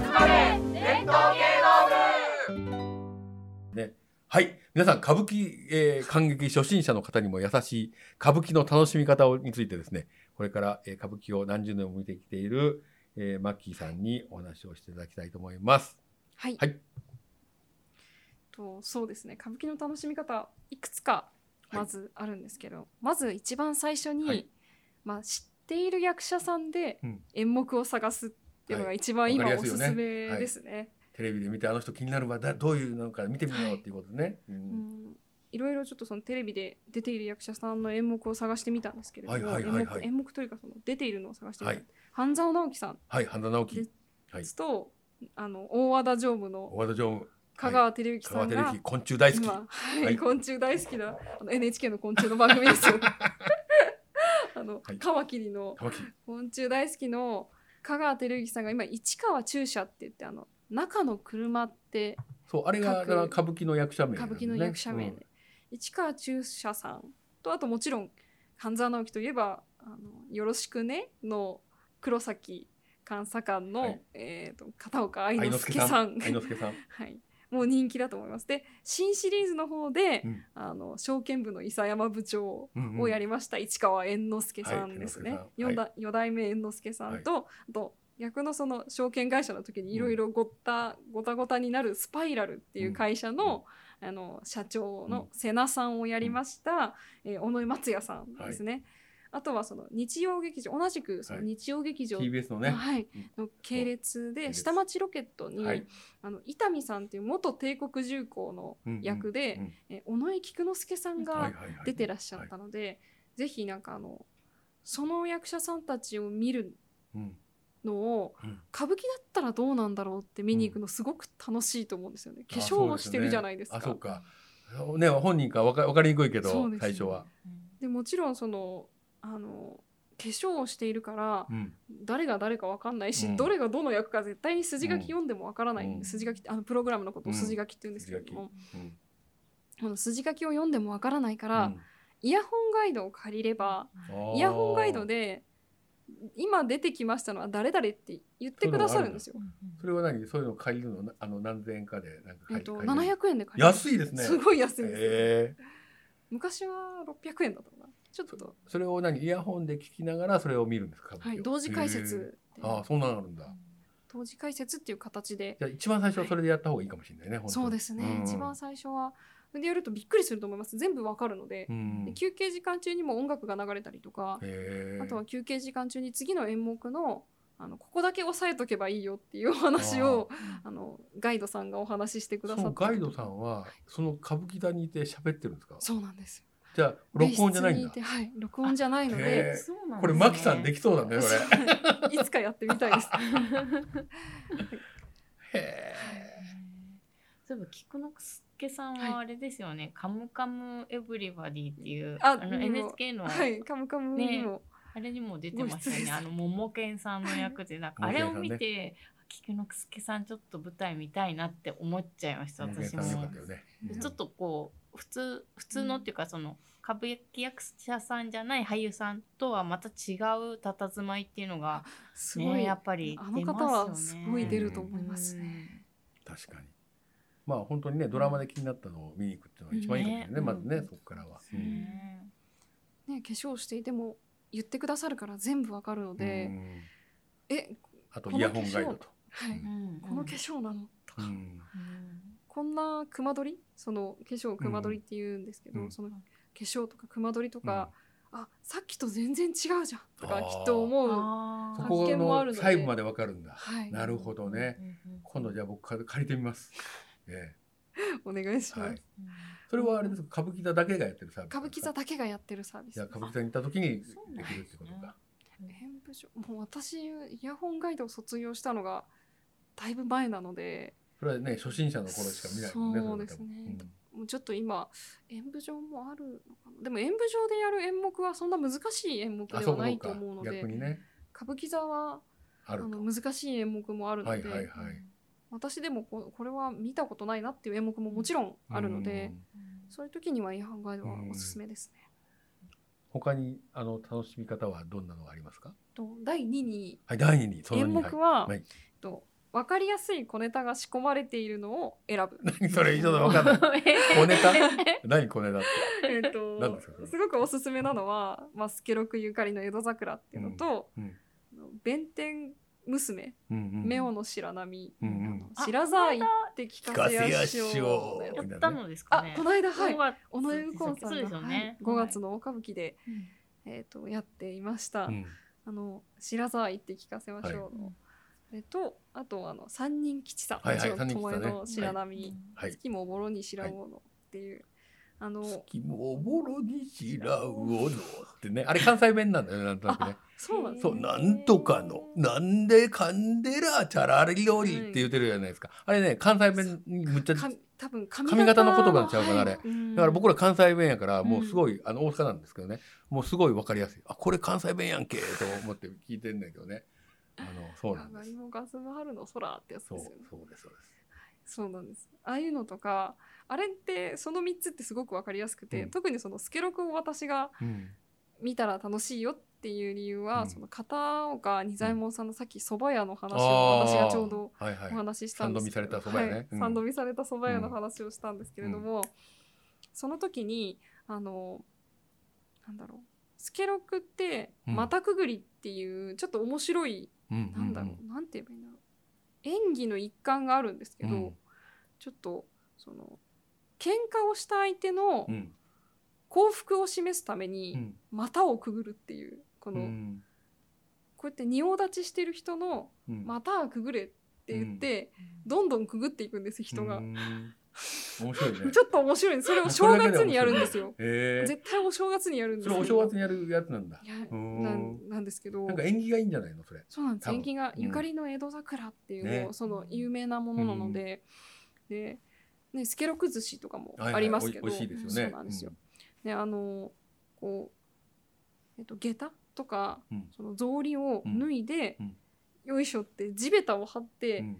集まれ伝統芸能部ね。はい。皆さん、歌舞伎、えー、感激初心者の方にも優しい歌舞伎の楽しみ方をについてですね、これから、えー、歌舞伎を何十年も見てきている、えー、マッキーさんにお話をしていただきたいと思います。はい。はいとそうですね歌舞伎の楽しみ方いくつかまずあるんですけど、まず一番最初に、はいまあ、知っている役者さんでうん演目を探すっていうのがはい。一番今おすすすめですね。テレビで見て、あの人気になるわ、だどういうのか見てみようっていうことね。いろいろちょっとそのテレビで出ている役者さんの演目を探してみたんですけれども、はいはいはいはい。演目というかその出ているのを探してみた、はい。半沢直樹さん。はい、半田直樹。で、はい、と、あの大和田常務の大和田常務、香川照之さんが、川照之、昆虫大好き。今はいはい。昆虫大好きなあの NHK の昆虫の番組ですよ。あの、はい。カマキリの。昆虫大好きの香川照之さんが今市川中車って言ってあの中の車ってそう、あれが、歌舞伎の役者名なん歌舞伎の役者名。で、市川中車さん。とあともちろん半沢直樹といえば「あのよろしくね」の黒崎監査官の、はい。えー、と片岡愛愛之助さん。愛之助さん。はい、もう人気だと思います。で新シリーズの方で、うん。あの証券部の伊佐山部長うんうん。をやりました。市川猿之助さんですね。はい四代四代目猿之助さんと、あと逆のその証券会社の時にいろいろごった、ごたごたになるスパイラルっていう会社の,、あの社長の瀬名さんをやりました、えー尾上松也さんですね。あとはその日曜劇場同じくそのはい日曜劇場、TBS のね。はい。うん。の系列で下町ロケットに、はい。あの伊丹さんっていう元帝国重工の役で、うん。え尾上菊之助さんはいがはいはい。出てらっしゃったので、ぜひなんかあのその役者さんたちを見るうんのをうん。歌舞伎だったらどうなんだろうって見に行くのすごく楽しいと思うんですよね。化あ粧をしてるじゃないですか。あ、そうか。ね、本人かわかわかりにくいけど、ね。最初は。でもちろんそのあの化粧をしているからうん。誰が誰かわかんないし、うん。どれがどの役か絶対に筋書きうん読んでもわからない、うん。筋書きあのプログラムのことをうん。筋書きって言うんですけれども、うん。あの筋書きを読んでもわからないから、うん。イヤホンガイドを借りればイヤホンガイド。で今出てきましたのは誰々って言ってくださるんですよ。それは何？そういうの借りるの？あの何千円かでなんかえっと借り借りる700円で借りれる。安いですね。すごい安いんです。よ、え昔は600円だったかなちょっと。ーそれを何？イヤホンで聞きながらそれを見るんですか？はい同時解説ああ、そんなのあるんだ。同時解説っていう形で。じゃあ一番最初はそれでやった方がいいかもしれないね。本当に。そうですね、ん。一番最初はでやるとびっくりすると思います。全部わかるので。う、ん。で休憩時間中にも音楽が流れたりとか、あとは休憩時間中に次の演目のあのここだけ押さえとけばいいよっていうお話をあのガイドさんがお話ししてくださそったのガイドさんはその歌舞伎座にいて喋ってるんですか？そうなんです。よじゃあ録音じゃないんだ。はい録音じゃないのへでーこれマキさんできそうだねそれ。いつかやってみたいです。へそういえば菊之助さんはあれですよね、カムカムエブリバディっていうああの NHK の、はいカムカムにも、あれにも出てましたね。あの桃犬さんの役でなんかあれを見て菊之助さんちょっと舞台見たいなって思っちゃいましたー。私も。ったよね。うん。ちょっとこう普通普通のっていうかその歌舞伎役者さんじゃない俳優さんとはまた違う佇まいっていうのがすごい、ねやっぱりあの出ます方よね。はすごい出ると思いますね。確かに。まあ本当にねドラマで気になったのを見に行くっていうのが一番いいかもしれないね。ねまずねそこからは。ね。ね化粧していても言ってくださるから全部わかるので、うん。えあとイヤホンガイドと。はい、うん。この化粧なの？とか、こんな熊取り？その化粧を熊取りって言うんですけど、うんその化粧とか熊取りとか、あさっきと全然違うじゃんとかきっと思う発見もあるのでの細部までわかるんだ。はいなるほどね。今度じゃあ僕から借りてみます。えお願いしえはいます、。それはあれですか？歌舞伎座だけがやってるサービス。歌舞伎座。だけがやってるサービスじゃあ歌舞伎座に行った時にできるってことか。演舞場もう私イヤホンガイドを卒業したのがだいぶ前なのでそれはね初心者の頃しか見ないもんね。そうですねもうちょっと今演舞場もあるでも演舞場でやる演目はそんな難しい演目ではないと思うのでね歌舞伎座はあ。の難しい演目もあるので、はいはいはい。私でもここれは見たことないなっていう演目ももちろんあるので、そういう時にはイヤホンガイドはおすすめですね。うん。他にあの楽しみ方はどんなのがありますか？と第2にはい第二に演二目は、はいと分かりやすい小ネタが仕込まれているのを選ぶ。何それちょっとわかんない。小ネタ？何小ネタって？えっ何とですかすごくおすすめなのは、まあ、スケロクゆかりの江戸桜っていうのと、うん。弁天娘、うんうん。目尾の白波、うんうん。あの白沢行って聞かせやしょょうのやったのですかね。あこの間はい。尾上右近さんが、はいよね。5月の大歌舞伎で、うん。えー、とやっていました、うん。あの白沢行って聞かせましょうの、はい。あれとあとあの三人吉さん、はいはいもちろん巴の白波、はい。月もおぼろに白魚のっていう、あの月もおぼろにしらうおのってね。あれ関西弁なんだよねなんとなくね。そうなんそうなんとかの。なんでカンデラチャラリロリって言ってるじゃないですか。あれね関西弁にむっちゃか多分髪髪型の言葉にちゃうかなあれ。だから僕ら関西弁やからもううんすごい、あの大阪なんですけどね。もうすごいわかりやすい。あこれ関西弁やんけと思って聞いてんだけどねあのそうなんです。ガスの春の？空ってやつそうですよね。そうですそうです。そうなんです。ああいうのとかあれってその3つってすごくわかりやすくて、うん。特にそのスケロクを私がうん。見たら楽しいよっていう理由は、うん。その片岡仁左衛門さんのさっき蕎麦屋の話あをー。私がちょうどお話ししたんですけど、三度見された蕎麦屋ね。はい。うん。三度見された蕎麦屋の話をしたんですけれども、その時にあのなんだろう。スケロクってうん。股くぐりっていうちょっと面白い、うんなんだろう、なんて言えばいいんだろう。演技の一環があるんですけど、うん。ちょっとその喧嘩をした相手のうん。幸福を示すためうにん。股をくぐるっていうこの、うん。こうやって仁王立ちしてる人のうん。股はくぐれって言って、どんどんくぐっていくんです人が。う。ん。面白いね。ちょっと面白い。それを正月にやるんですよ。へえ絶対お正月にやるんですそれけどお正月にやるやつなんだ。なんなんですけど。なんか縁起がいいんじゃないのそれ。そうなんです。縁起がうんゆかりの江戸桜っていう、ね。その有名なものなので、でねスケロク寿司とかもはいはい。ありますけど、おい美味しいですよね。そうなんですよ。であのこうえっと下駄とかうん。その草履を脱いで、うんよいしょって地べたを張って、うん。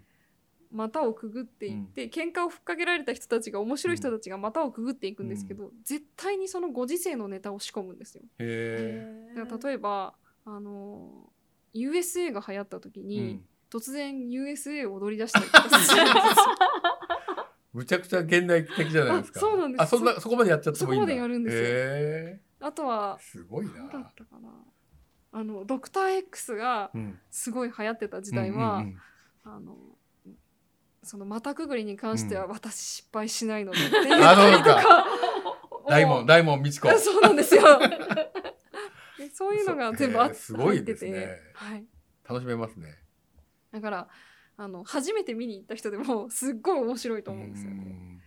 股をくぐっていって、喧嘩をふっかけられた人たちが面白い人たちが股をくぐっていくんですけど、絶対にそのご時世のネタを仕込むんですよ。へだから例えばあの USA が流行った時えに、突然 USA を踊り出したりとかするんですよ。むちゃくちゃ現代的じゃないですか。あそうなんです。あそんなそこまでやっちゃってもいいんだ。そこまでやるんですよ。へあとはえすごい何だなったかなあのドクター X がうんすごい流行ってた時代は、うん。うんうんあのその股くぐりに関してはう私失敗しないのでって言ったりとあそうか 大門大門美智子あそうなんですよ。でそういうのが全部あっそうへーですね。はい、楽しめますね。だからあの初めて見に行った人でもすっごい面白いと思うんですよね。うん。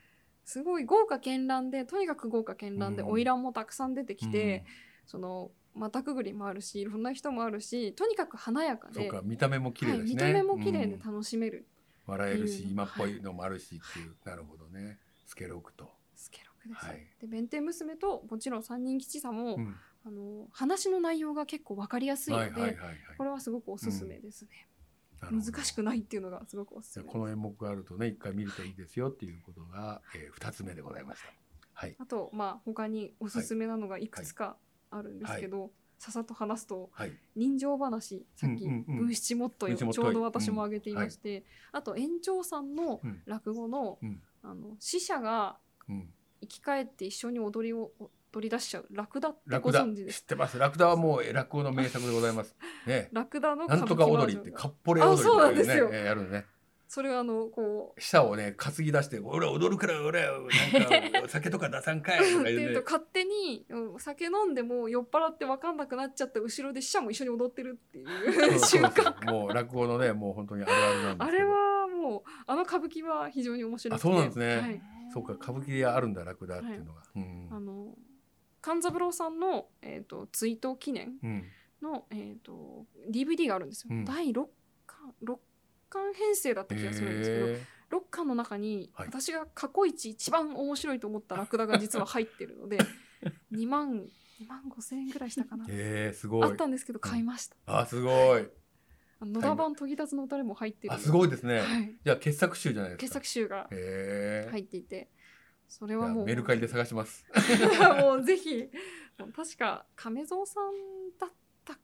すごい豪華絢爛でとにかく豪華絢爛でうん。花魁もたくさん出てきて、その股くぐりもあるしいろんな人もあるしとにかく華やかで、そうか見た目も綺麗、だしね見た目も綺麗で楽しめる、笑えるし今っぽいのもあるしっていうなるほどねスケロクとスケロクです、はいで弁天娘ともちろん三人吉さも、うんあの話の内容が結構わかりやすいので、はいはいはいはいこれはすごくおすすめですね、なるほど難しくないっていうのがすごくおすすめですこの演目があるとね一回見るといいですよっていうことが、えー、2つ目でございました。はい、あとまあ他におすすめなのがいくつかあるんですけど、ささっと話すとはい、人情話さっき文七もっとよ、ちょうど私も挙げていまして、あと園長さんのうん。落語の,、うん。あの死者がうん、生き返って一緒に踊りを踊り出しちゃう。ラクダってご存知です。知ってます。ラクダはもうえー落語の名作でございます。ね、ラクダのなんとか踊りってカッポレ踊りあそうなんですよ。えーやるのね。それはあのこう舌をね担ぎ出して俺は踊るから俺はなんか 酒とか出さんかいとかって言ねいううと勝手にうん酒飲んでも酔っ払って分かんなくなっちゃった後ろで死者も一緒に踊ってるっていう瞬間。もう落語のねもう本当にあるあるなんですあれはもうあの歌舞伎は非常に面白くて。あそうなんですね。はい、そうか歌舞伎であるんだラクダっていうのが、うんあの勘三郎さんの、えー、と追悼記念うん。の、えー、と DVD があるんですよ、うん。第6巻6巻編成だった気がするんですけど、へ6巻の中にはい。私が過去一一番面白いと思ったラクダが実は入ってるので 2万2万5千円ぐらいしたかな。ーへーすごい。あったんですけど買いました、あすごい。野田版研ぎ立つの歌でも入ってるあすごいですね、はい、じゃあ傑作集じゃないです傑か作集が入っていてそれはもう。メルカリで探します。もうぜひ確か亀蔵さんだった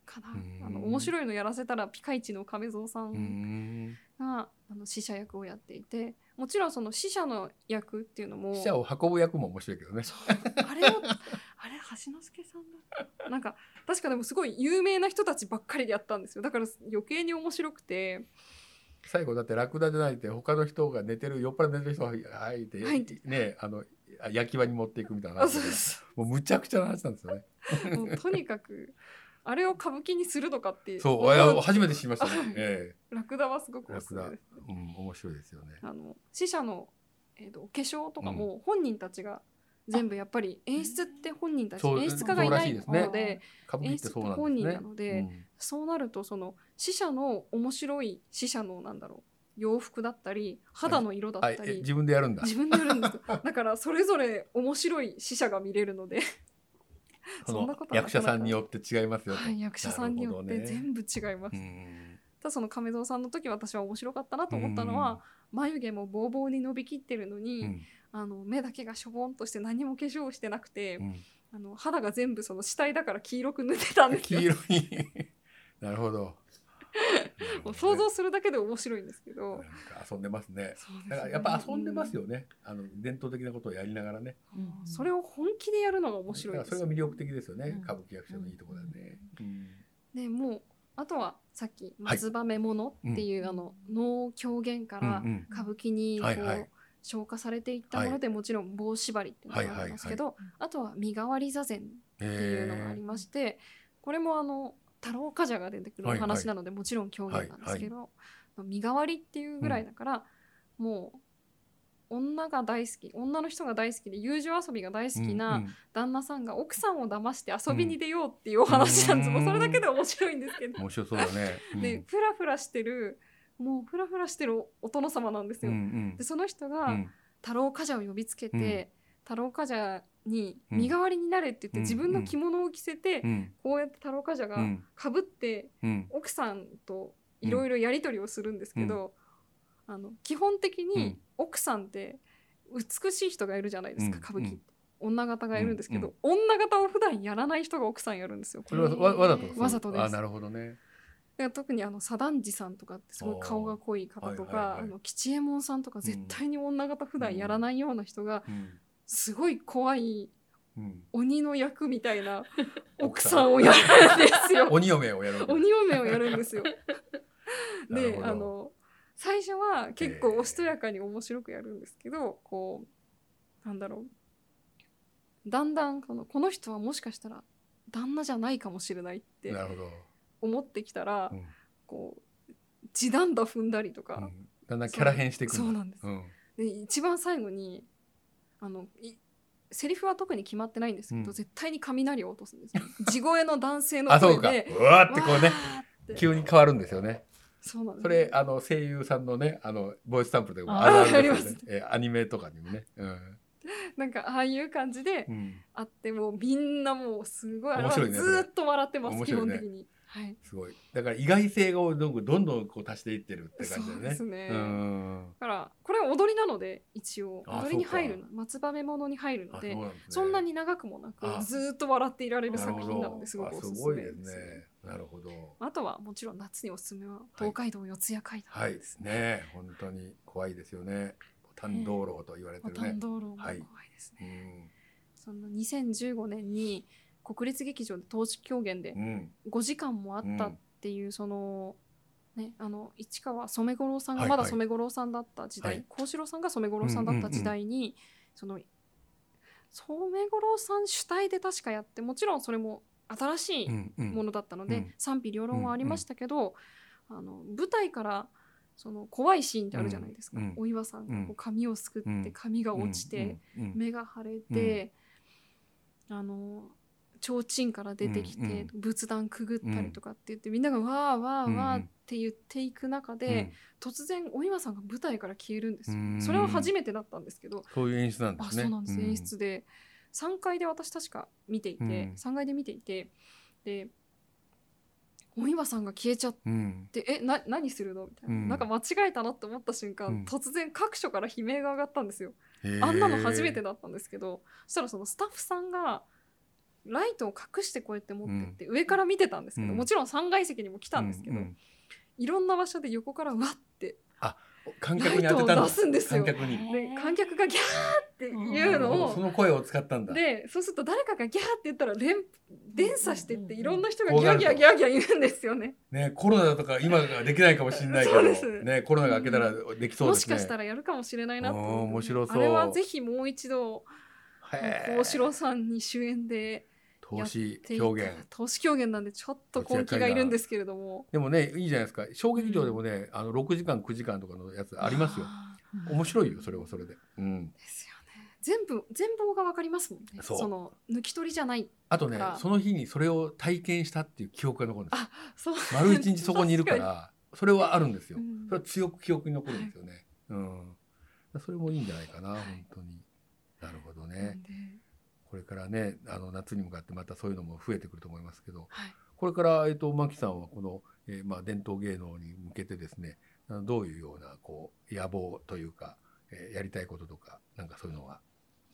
かな。うん。あの面白いのやらせたらピカイチの亀蔵さうん。んがあの死者役をやっていてもちろんその死者の役っていうのも死者を運ぶ役も面白いけどね。あれをあれ橋之助さんだった？なんか確かでもすごい有名な人たちばっかりでやったんですよ。だから余計に面白くて。最後だってラクダじゃないって他の人が寝てる酔っ払って寝てる人がはいって、はいねあの焼き場に持っていくみたいなあ話もうむちゃくちゃな話なんですよね。もうとにかくあれを歌舞伎にするのかっていう。そう初めて知りましたはい。ね。え。ラクダはすごくおすすめです。えうん面白いですよね。あの死者の、えー、とお化粧とかも本人たちが全部やっぱり演出って本人たちそう演出家がいないのでね。演出って本人なのでうんそうなるとその死者の面白い死者のなんだろう洋服だったり肌の色だあったり、え自分でやるんだ。自分でやるんですよ。だからそれぞれ面白い死者が見れるので、そそんなのことはなかなか役者さんによって違いますよと。はい、役者さんによって全部違います、うんただその亀蔵さんの時私は面白かったなと思ったのは、眉毛もボーボーに伸びきってるのに、うん。あの目だけがしょぼんとして何も化粧してなくて、うん。あの肌が全部その死体だから黄色く塗ってたんですよ。黄色い。なるほど。もう想像するだけで面白いんですけど。なんか遊んでますね。だからやっぱ遊んでますよね。あの伝統的なことをやりながらね。うん。それを本気でやるのが面白いだからですそれが魅力的ですよね。うん。歌舞伎役者のいいところだね。うん。でもうあとはさっき「松葉目物」っていう、あの能狂言から歌舞伎にこう、はいはい。消化されていったもので、もちろん棒縛りっていうのがありますけど、あとは身代わり座禅っていうのがありまして、これもあの太郎冠者が出てくるお話なので、もちろん狂言なんですけど、身代わりっていうぐらいだから、もう女が大好き女の人が大好きで友情遊びが大好きなん旦那さんが奥さんを騙して遊びに出ようっていうお話なんです、うん。もうそれだけで面白いんですけど、面白そうだね。うん。でフラフラしてるもうフラフラしてるお殿様なんですうんよ。うん。でその人が、うん。太郎冠者を呼びつけて、うん。太郎冠者にうん。身代わりになれって言って、うん。自分の着物を着せて、うん。こうやって太郎冠者がうん。かぶってうん。奥さんといろいろやり取りをするんですけど、あの基本的にうん。奥さんって美しい人がいるじゃないですか、うん。歌舞伎って。女方がいるんですけど、うん。女方を普段やらない人が奥さんやるんですよ。それはわわざとわざとです。あなるほどね。で特にあの左團次さんとかってすごい顔が濃い方とかあーはいはいはい。あの吉右衛門さんとか絶対に女方普段やらないような人がうんすごい怖いうん。鬼の役みたいな奥奥さんをやるんですよ。鬼嫁をやる。鬼嫁をやるんですよ。であの最初は結構おしとやかに面白くやるんですけど、こうなんだろう。だんだんこのこの人はもしかしたら旦那じゃないかもしれないって。思ってきたら、うん。こう地団打踏んだりとか、うん。だんだんキャラ変していくんだそうなんです。うん。で一番最後にあのいセリフは特に決まってないんですけど、うん絶対に雷を落とすんですよ 地声の男性の声あそうか。でうわーってこうね急に変わるんですよね。そうなんですそれあの声優さんのねあのボイスサンプルでもああるあるあですよね。えアニメとかにもね。うんなんかああいう感じでうんあってもうみんなもうすごい面白いねずーっと笑ってます、ね本的に。はい、すごい。だから意外性をどんどんどんこう足していってるって感じだよね。ですねうん。だからこれは踊りなので一応あ踊りに入る松葉目物に入るのあでそねそんなに長くもなあくずーっと笑っていられる作品なのですごくおすすあすごいでめですす。ね。なるほど。あとはもちろん夏におすすめは東海道四谷街道はいですね。ね本当に怖いですよね。丹道路と言われてるねボタン。道路も怖はいいですうね。んその2015年に国立劇場で当時狂言でうん。5時間もあったっていうその、ね、あの市川染五郎さんがまだ染五郎さんだった時代はい。幸四郎さんが染五郎さんだった時代に、その染五郎さん主体で確かやってもちろんそれも新しいものだったので、うん。賛否両論はありましたけど、あの舞台からその怖いシーンってあるじゃないですか、うんお岩さんがこう髪をすくってうん。髪が落ちて、目が腫れて、あの提灯から出てきて、仏壇くぐったりとかって言って、みんながわーわーわーって言っていく中で、突然お岩さんが舞台から消えるんですよ、うん。それは初めてだったんですけど、そういう演出なんであすね。そうなんです、演出で。3階で私確か見ていて、うん。3階で見ていてでお岩さんが消えちゃって。うん。でえな何するの？みたいな,、うん。なんか間違えたなって思った瞬間、うん。突然各所から悲鳴が上がったんですよ。あんなの初めてだったんですけどそしたらそのスタッフさんがライトを隠してこうやって持ってって上から見てたんですけど、うん。もちろん3階席にも来たんですけど、いろんな場所で横からわって観ライトを客に当てたんだ出すんですよ。観客に。で観客がギャーっていうのをその声を使ったんだ。でそうすると誰かがギャーって言ったら連連鎖してっていろんな人がギャーギャーギャーギャー言うんですよね。ねコロナだとか今ができないかもしれないけどねコロナが明けたらできそうですねもしかしたらやるかもしれないなと面白そうあれはぜひもう一度幸四郎さんに主演で投資表現。投資狂言なんでちょっと根気がいるんですけれども。でもねいいじゃないですか。小劇場でもね、あの6時間9時間とかのやつありますよ。あ面白いよそれはそれで、うん、ーですよね。全部全貌がわかりますもんね。その抜き取りじゃないあとねその日にそれを体験したっていう記憶が残るんですあそう。丸一日そこにいるか確らそれはあるんですよ。うん。それは強く記憶に残るんですよね、うん。それもいいんじゃないかな、はい本当に。なるほどなねこれからねあの夏に向かってまたそういうのも増えてくると思いますけどはい。これから、えっと、マキさんはこの、えーまあ、伝統芸能に向けてですねどういうようなこう野望というか、えーやりたいこととかなんかそういうのは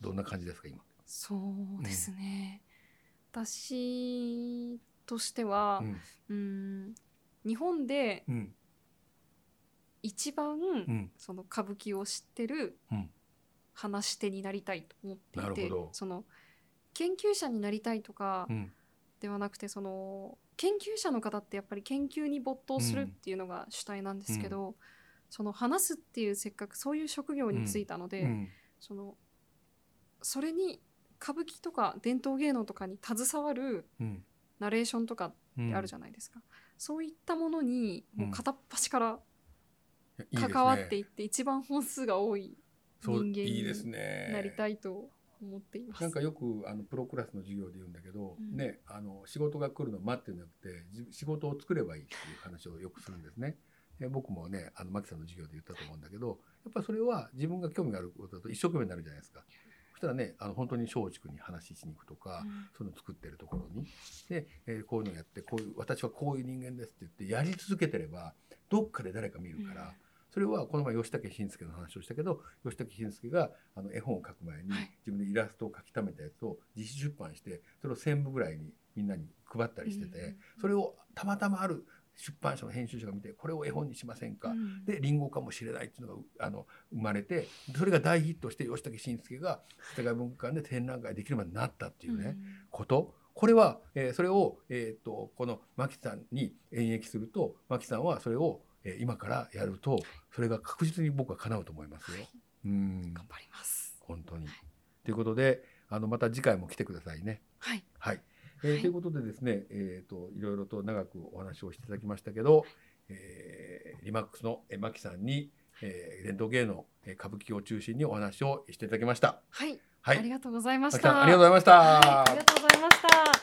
どんな感じですか今？そうですね、私としてはうん。うん日本でうん。一番、うん。その歌舞伎を知ってるうん。話し手になりたいと思っていて、なるほど。その研究者になりたいとかうん。ではなくてその研究者の方ってやっぱり研究に没頭するっていうのが主体なんですけど、その話すっていうせっかくそういう職業に就いたので、うん。そのそれに歌舞伎とか伝統芸能とかに携わるうん。ナレーションとかってあるじゃないですか、そういったものにもう片っ端から関わっていって一番本数が多い人間にねなりたいと思っています。なんかよくあのプロクラスの授業で言うんだけど、うんねあの仕事が来るのを待ってるんじゃなくてじ仕事を作ればいいっていう話をよくするんですね。で僕もねあのマキさんの授業で言ったと思うんだけどやっぱりそれは自分が興味があることだと一生懸命になるじゃないですか。そしたらねあの本当に松竹に話しに行くとか、うんそういうのを作ってるところにで、えーこういうのやってこういう私はこういう人間ですって言ってやり続けてればどっかで誰か見るから、うんそれはこの前吉武慎介の話をしたけど吉武慎介があの絵本を描く前にはい。自分でイラストを描き溜めたやつを自費出版してそれを1,000部ぐらいにみんなに配ったりしてて、うんそれをたまたまある出版社の編集者が見てこれを絵本にしませんか、うん。でリンゴかもしれないっていうのがあの生まれてそれが大ヒットして吉武慎介が世界文化館で展覧会できるまでになったっていうね、こと。これは、えーそれを、えー、とこの牧さんに演繹すると牧さんはそれを、えー今からやるとそれが確実に僕は叶うと思いますよ。うん頑張ります。本当にということであのまた次回も来てくださいね。はい。はいえーはいということでですね、えー、といろいろと長くお話をしていただきましたけど、えーリマックスのえー牧さんに、えー伝統芸能えー歌舞伎を中心にお話をしていただきました。はい。はいありがとうございました。ありがとうございました。はいありがとうございました。